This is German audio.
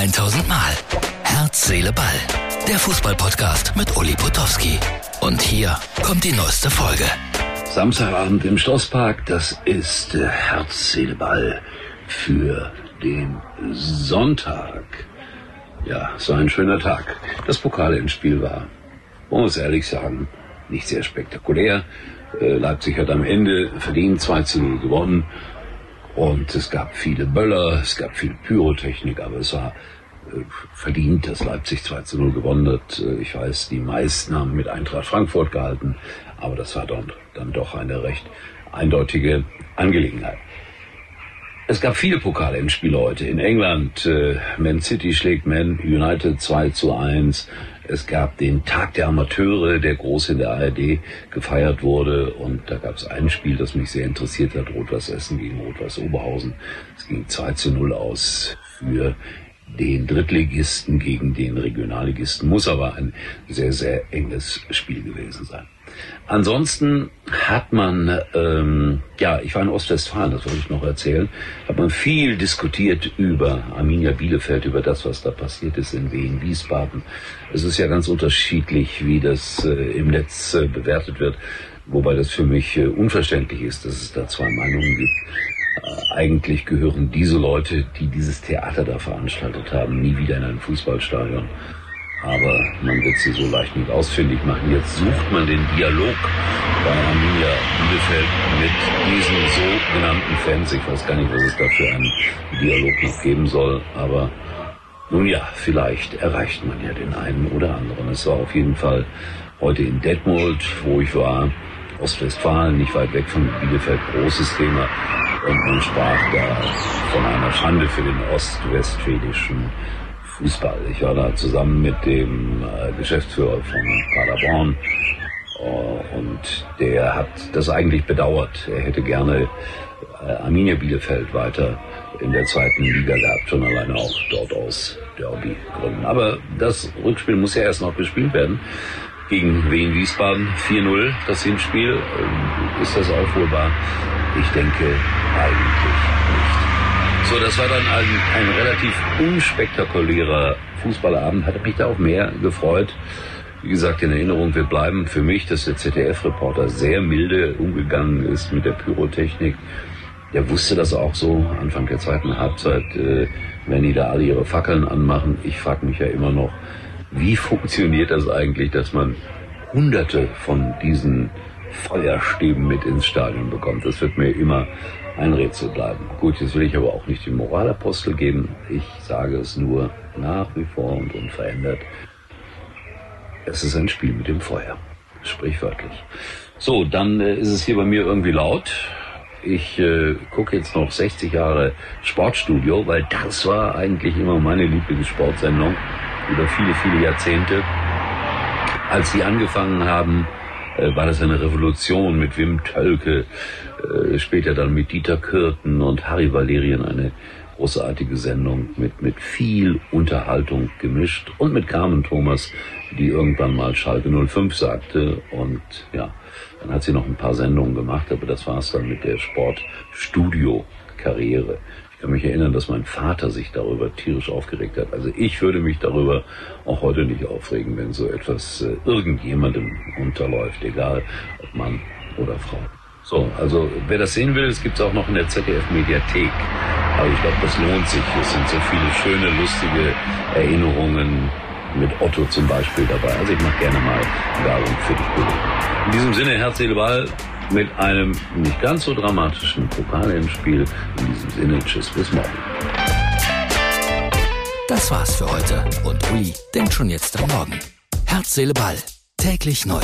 1000 Mal. Herz, Seele, Ball. Der Fußballpodcast mit Uli Potowski. Und hier kommt die neueste Folge. Samstagabend im Schlosspark, das ist äh, Herz, Seele, Ball für den Sonntag. Ja, so ein schöner Tag. Das Pokal im Spiel war, man muss ehrlich sagen, nicht sehr spektakulär. Äh, Leipzig hat am Ende verdient 2 zu 0 gewonnen. Und es gab viele Böller, es gab viel Pyrotechnik, aber es war äh, verdient, dass Leipzig 2 zu 0 gewonnen hat. Äh, ich weiß, die meisten haben mit Eintracht Frankfurt gehalten, aber das war dann, doch eine recht eindeutige Angelegenheit. Es gab viele Pokale im Spiel heute. In England, äh, Man City schlägt Man United 2 zu 1. Es gab den Tag der Amateure, der groß in der ARD gefeiert wurde. Und da gab es ein Spiel, das mich sehr interessiert hat, Rot-Weiß Essen gegen Rot-Weiß Oberhausen. Es ging 2 zu 0 aus für den Drittligisten gegen den Regionalligisten. Muss aber ein sehr, sehr enges Spiel gewesen sein. Ansonsten hat man, ähm, ja, ich war in Ostwestfalen, das wollte ich noch erzählen, hat man viel diskutiert über Arminia Bielefeld, über das, was da passiert ist in Wien, Wiesbaden. Es ist ja ganz unterschiedlich, wie das äh, im Netz äh, bewertet wird, wobei das für mich äh, unverständlich ist, dass es da zwei Meinungen gibt. Eigentlich gehören diese Leute, die dieses Theater da veranstaltet haben, nie wieder in ein Fußballstadion aber man wird sie so leicht nicht ausfindig machen. Jetzt sucht man den Dialog bei Arminia Bielefeld mit diesen sogenannten Fans. Ich weiß gar nicht, was es da für einen Dialog noch geben soll, aber nun ja, vielleicht erreicht man ja den einen oder anderen. Es war auf jeden Fall heute in Detmold, wo ich war, Ostwestfalen, nicht weit weg von Bielefeld, großes Thema. Und man sprach da von einer Schande für den ostwestfälischen Fußball. Ich war da zusammen mit dem äh, Geschäftsführer von Paderborn äh, und der hat das eigentlich bedauert. Er hätte gerne äh, Arminia Bielefeld weiter in der zweiten Liga gehabt, schon alleine auch dort aus Derby-Gründen. Aber das Rückspiel muss ja erst noch gespielt werden. Gegen Wien Wiesbaden 4-0 das Hinspiel. Ähm, ist das aufholbar? Ich denke eigentlich so, das war dann ein, ein relativ unspektakulärer Fußballabend. Hatte mich da auch mehr gefreut. Wie gesagt, in Erinnerung wird bleiben für mich, dass der ZDF-Reporter sehr milde umgegangen ist mit der Pyrotechnik. Der wusste das auch so, Anfang der zweiten Halbzeit, äh, wenn die da alle ihre Fackeln anmachen. Ich frage mich ja immer noch, wie funktioniert das eigentlich, dass man hunderte von diesen Feuerstäben mit ins Stadion bekommt. Das wird mir immer ein Rätsel bleiben. Gut, jetzt will ich aber auch nicht den Moralapostel geben. Ich sage es nur nach wie vor und unverändert. Es ist ein Spiel mit dem Feuer. Sprichwörtlich. So, dann äh, ist es hier bei mir irgendwie laut. Ich äh, gucke jetzt noch 60 Jahre Sportstudio, weil das war eigentlich immer meine Lieblingssportsendung über viele, viele Jahrzehnte. Als sie angefangen haben, äh, war das eine Revolution mit Wim Tölke, äh, später dann mit Dieter Kürten und Harry Valerien eine großartige Sendung mit, mit viel Unterhaltung gemischt und mit Carmen Thomas, die irgendwann mal Schalke 05 sagte und ja, dann hat sie noch ein paar Sendungen gemacht, aber das war es dann mit der Sportstudio-Karriere. Ich kann mich erinnern, dass mein Vater sich darüber tierisch aufgeregt hat. Also ich würde mich darüber auch heute nicht aufregen, wenn so etwas äh, irgendjemandem unterläuft, egal ob Mann oder Frau. So, also wer das sehen will, es gibt es auch noch in der ZDF-Mediathek. Aber ich glaube, das lohnt sich. Es sind so viele schöne, lustige Erinnerungen mit Otto zum Beispiel dabei. Also ich mache gerne mal Werbung für dich. Bitte. In diesem Sinne, Herz, Seele, Ball mit einem nicht ganz so dramatischen Pokalendspiel. In diesem Sinne, tschüss, bis morgen. Das war's für heute und Uli denkt schon jetzt am Morgen. Herz, Seele, Ball. Täglich neu.